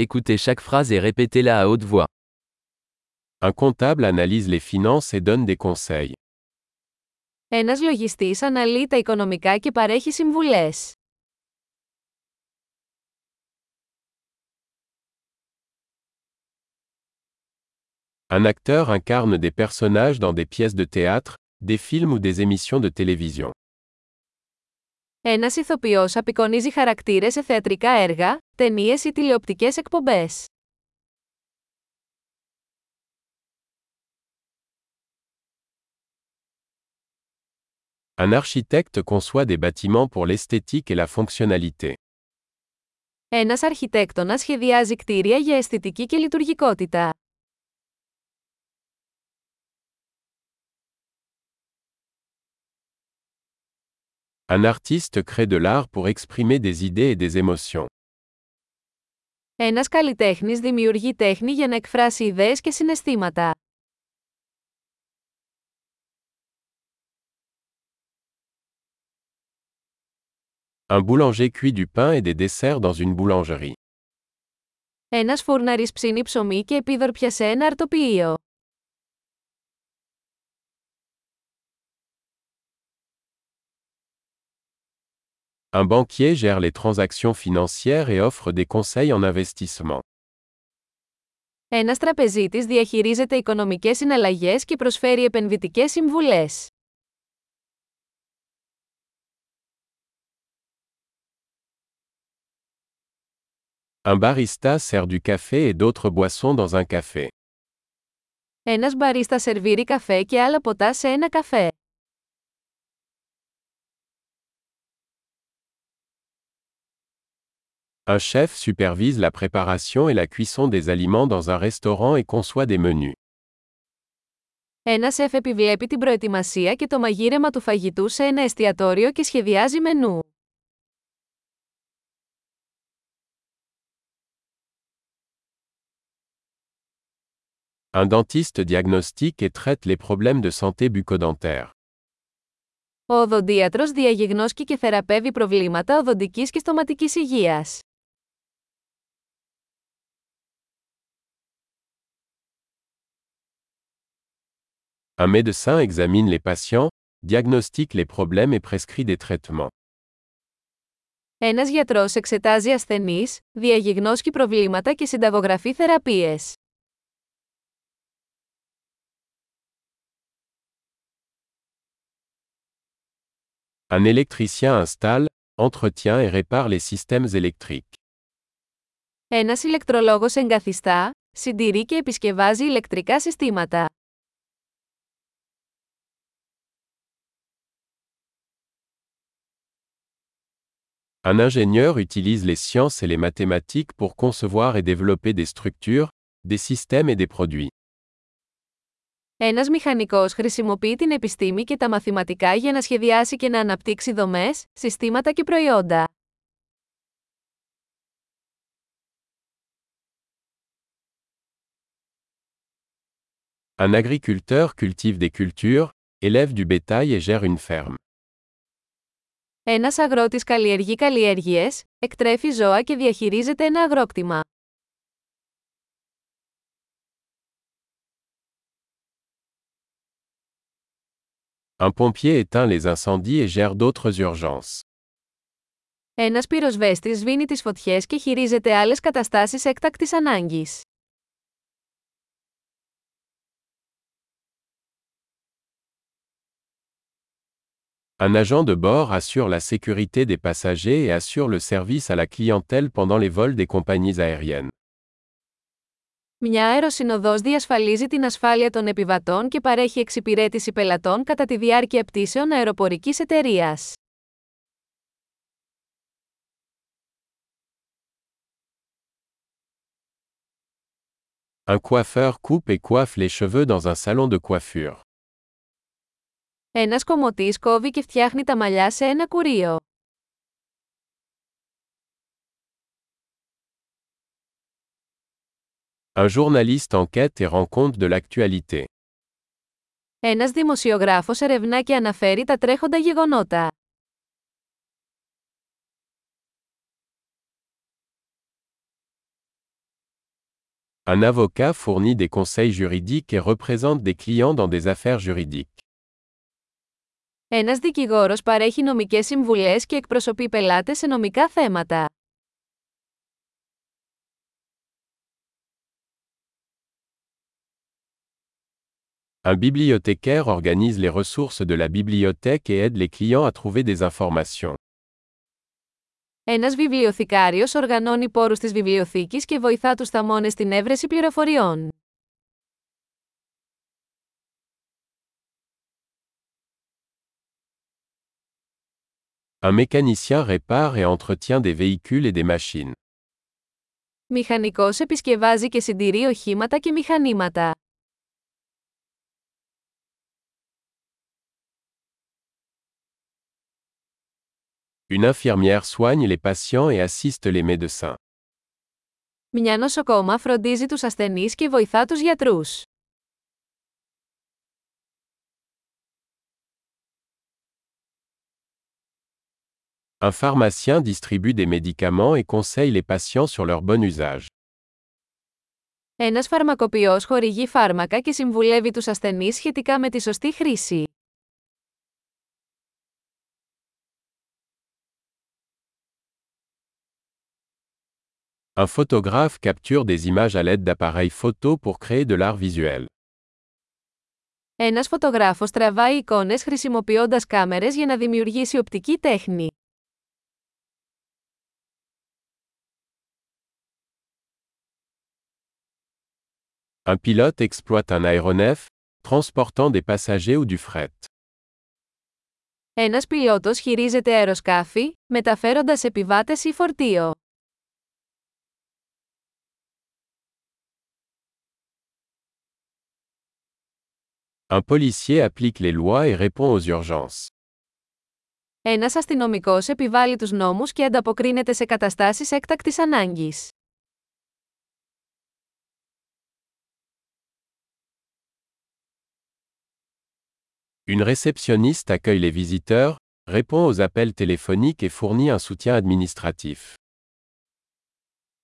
Écoutez chaque phrase et répétez-la à haute voix. Un comptable analyse les finances et donne des conseils. Ένας λογιστής αναλύει τα οικονομικά και παρέχει συμβουλές. Un acteur incarne des personnages dans des pièces de théâtre, des films ou des émissions de télévision. Ένας ηθοποιός απεικονίζει χαρακτήρες σε θεατρικά έργα, ταινίες ή τηλεοπτικές εκπομπές. Un architecte conçoit des bâtiments pour l'esthétique et la fonctionnalité. Ένας αρχιτέκτονας σχεδιάζει κτίρια για αισθητική και λειτουργικότητα. Un artiste crée de l'art pour exprimer des idées et des émotions. Ένας καλλιτέχνης δημιουργεί τέχνη για να εκφράσει ιδέες και συναισθήματα. Un boulanger cuit du pain et des desserts dans une boulangerie. Ένας φούρναρης ψήνει ψωμί και επίδορπια σε ένα αρτοποιείο. Un banquier gère les transactions financières et offre des conseils en investissement. Ένας τραπεζίτης διαχειρίζεται οικονομικές συναλλαγές και προσφέρει επενδυτικές συμβουλές. Un barista sert du café et d'autres boissons dans un café. Ένας μπαρίστα σερβίρει καφέ και άλλα ποτά σε ένα καφέ. Un chef supervise la préparation et la cuisson des aliments dans un restaurant et conçoit des menus. Ένα σεφ επιβλέπει την προετοιμασία και το μαγείρεμα του φαγητού σε ένα εστιατόριο και σχεδιάζει μενού. Un dentiste diagnostique et traite les problèmes de santé bucco-dentaire. Ο οδοντίατρος διαγιγνώσκει και θεραπεύει προβλήματα οδοντικής και στοματικής υγείας. Un médecin examine les patients, diagnostique les problèmes et prescrit des traitements. Ένας γιατρός εξετάζει ασθενείς, διαγιγνώσκει προβλήματα και συνταγογραφεί θεραπείες. Un électricien installe, entretient et répare les systèmes électriques. Ένας ηλεκτρολόγος εγκαθιστά, συντηρεί και επισκευάζει ηλεκτρικά συστήματα. Un ingénieur utilise les sciences et les mathématiques pour concevoir et développer des structures, des systèmes et des produits. Ένας μηχανικός χρησιμοποιεί την επιστήμη και τα μαθηματικά για να σχεδιάσει και να αναπτύξει δομές, συστήματα και προϊόντα. Un agriculteur cultive des cultures, élève du bétail et gère une ferme. Ένας αγρότης καλλιεργεί καλλιέργειες, εκτρέφει ζώα και διαχειρίζεται ένα αγρόκτημα. Un pompier éteint les incendies et gère d'autres urgences. Ένας πυροσβέστης σβήνει τις φωτιές και χειρίζεται άλλες καταστάσεις έκτακτης ανάγκης. Un agent de bord assure la sécurité des passagers et assure le service à la clientèle pendant les vols des compagnies aériennes. Μια αεροσυνοδός διασφαλίζει την ασφάλεια των επιβατών και παρέχει εξυπηρέτηση πελατών κατά τη διάρκεια πτήσεων αεροπορικής εταιρείας. Un coiffeur coupe et coiffe les cheveux dans un salon de coiffure. Ένας κομμωτής κόβει και φτιάχνει τα μαλλιά σε ένα κουρείο. Un journaliste enquête et rend compte de l'actualité. Ένας δημοσιογράφος ερευνά και αναφέρει τα τρέχοντα γεγονότα. Un avocat fournit des conseils juridiques et représente des clients dans des affaires juridiques. Ένας δικηγόρος παρέχει νομικές συμβουλές και εκπροσωπεί πελάτες σε νομικά θέματα. Un bibliothécaire organise les ressources de la bibliothèque et aide les clients à trouver des informations. Ένας βιβλιοθηκάριος οργανώνει πόρους της βιβλιοθήκης και βοηθά τους θαμώνες στην έβρεση πληροφοριών. Un mécanicien répare et entretient des véhicules et des machines. Μηχανικός επισκευάζει και συντηρεί οχήματα και μηχανήματα. Une infirmière soigne les patients et assiste les médecins. Μια νοσοκόμα φροντίζει τους ασθενείς και βοηθά τους γιατρούς. Un pharmacien distribue des médicaments et conseille les patients sur leur bon usage. Ένας φαρμακοποιός χορηγεί φάρμακα και συμβουλεύει τους ασθενείς σχετικά με τη σωστή χρήση. Un photographe capture des images à l'aide d'appareils photo pour créer de l'art visuel. Ένας φωτογράφος τραβάει εικόνες χρησιμοποιώντας κάμερες για να δημιουργήσει οπτική τέχνη. Un pilote exploite un aéronef, transportant des passagers ou du fret. Ένας πιλότος χειρίζεται αεροσκάφη, μεταφέροντας επιβάτες ή φορτίο. Un policier applique les lois et répond aux urgences. Ένας αστυνομικός επιβάλλει τους νόμους και ανταποκρίνεται σε καταστάσεις έκτακτης ανάγκης. Une réceptionniste accueille les visiteurs, répond aux appels téléphoniques et fournit un soutien administratif.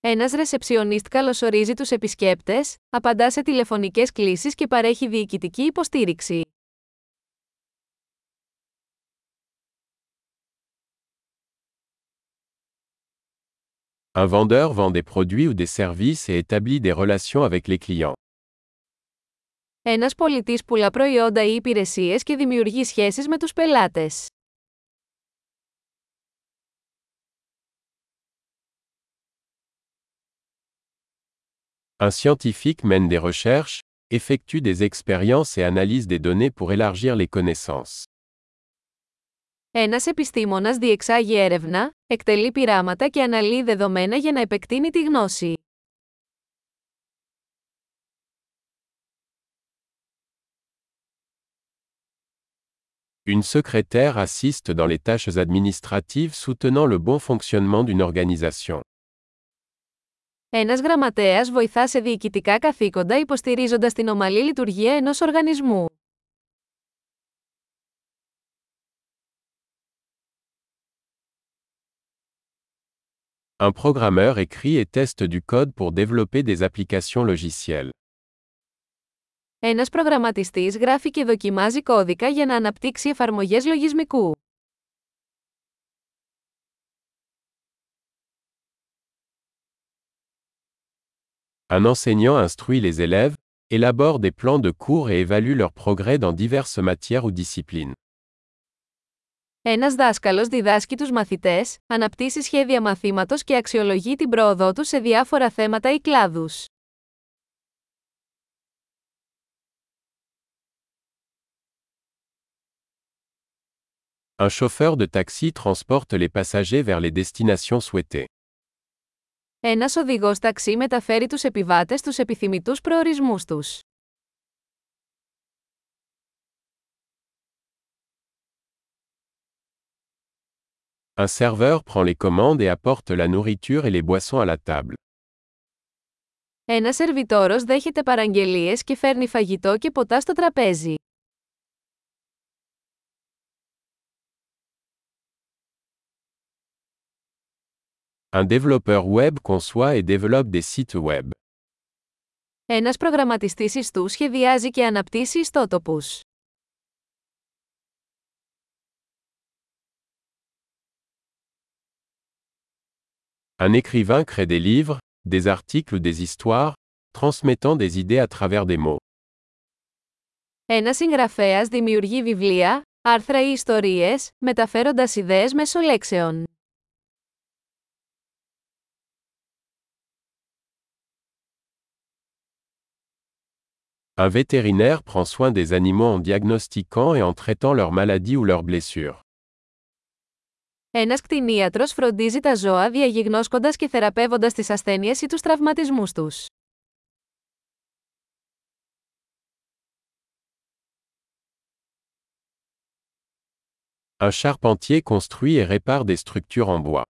Ένας ρεσεψιονίστ καλωσορίζει τους επισκέπτες, απαντά σε τηλεφωνικές κλήσεις και παρέχει διοικητική υποστήριξη. Un vendeur vend des produits ou des services et établit des relations avec les clients. Ένας πολιτής πουλά προϊόντα ή υπηρεσίες και δημιουργεί σχέσεις με τους πελάτες. Un scientifique mène des recherches, effectue des expériences et analyse des données pour élargir les connaissances. Ένας επιστήμονας διεξάγει έρευνα, εκτελεί πειράματα και αναλύει δεδομένα για να επεκτείνει τη γνώση. Une secrétaire assiste dans les tâches administratives soutenant le bon fonctionnement d'une organisation. Ένας γραμματέας βοηθά σε διοικητικά καθήκοντα υποστηρίζοντας την ομαλή λειτουργία ενός οργανισμού. Un programmeur écrit et teste du code pour développer des applications logicielles. Ένας προγραμματιστής γράφει και δοκιμάζει κώδικα για να αναπτύξει εφαρμογές λογισμικού. Un enseignant instruit les élèves, élabore des plans de cours et évalue leur progrès dans diverses matières ou disciplines. Ένας δάσκαλος διδάσκει τους μαθητές, αναπτύσσει σχέδια μαθήματος και αξιολογεί την πρόοδό τους σε διάφορα θέματα ή κλάδους. Un chauffeur de taxi transporte les passagers vers les destinations souhaitées. Ένας οδηγός ταξί μεταφέρει τους επιβάτες στους επιθυμητούς προορισμούς τους. Un serveur prend les commandes et apporte la nourriture et les boissons à la table. Ένας σερβιτόρος δέχεται παραγγελίες και φέρνει φαγητό και ποτά στο τραπέζι. Un développeur web conçoit et développe des sites web. Ένας προγραμματιστής ιστού σχεδιάζει και αναπτύσσει ιστότοπους. Un écrivain crée des livres, des articles ou des histoires, transmettant des idées à travers des mots. Ένας συγγραφέας δημιουργεί βιβλία, άρθρα ή ιστορίες, μεταφέροντας ιδέες μέσω λέξεων. Un vétérinaire prend soin des animaux en diagnostiquant et en traitant leurs maladies ou leurs blessures. Ένας κτηνίατρος φροντίζει τα ζώα διαγιγνώσκοντας και θεραπεύοντας τις ασθένειες ή τους τραυματισμούς τους. Un charpentier construit et répare des structures en bois.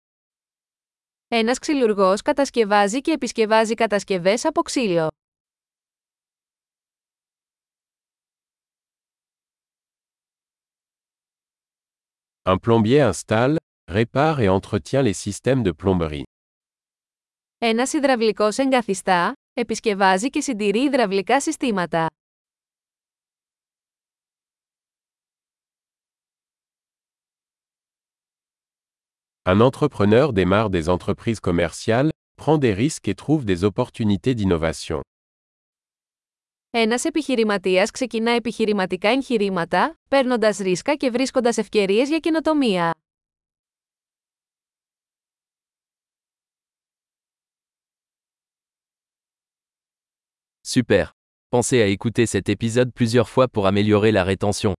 Ένας ξυλουργός κατασκευάζει και επισκευάζει κατασκευές από ξύλο. Un plombier installe, répare et entretient les systèmes de plomberie. Ένας υδραυλικός εγκαθιστά, επισκευάζει και συντηρεί υδραυλικά συστήματα. Un entrepreneur démarre des entreprises commerciales, prend des risques et trouve des opportunités d'innovation. Ένας επιχειρηματίας ξεκινά επιχειρηματικά εγχειρήματα, παίρνοντας ρίσκα και βρίσκοντας ευκαιρίες για καινοτομία. Super. Pensez à écouter cet épisode plusieurs fois pour améliorer la rétention.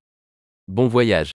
Bon voyage.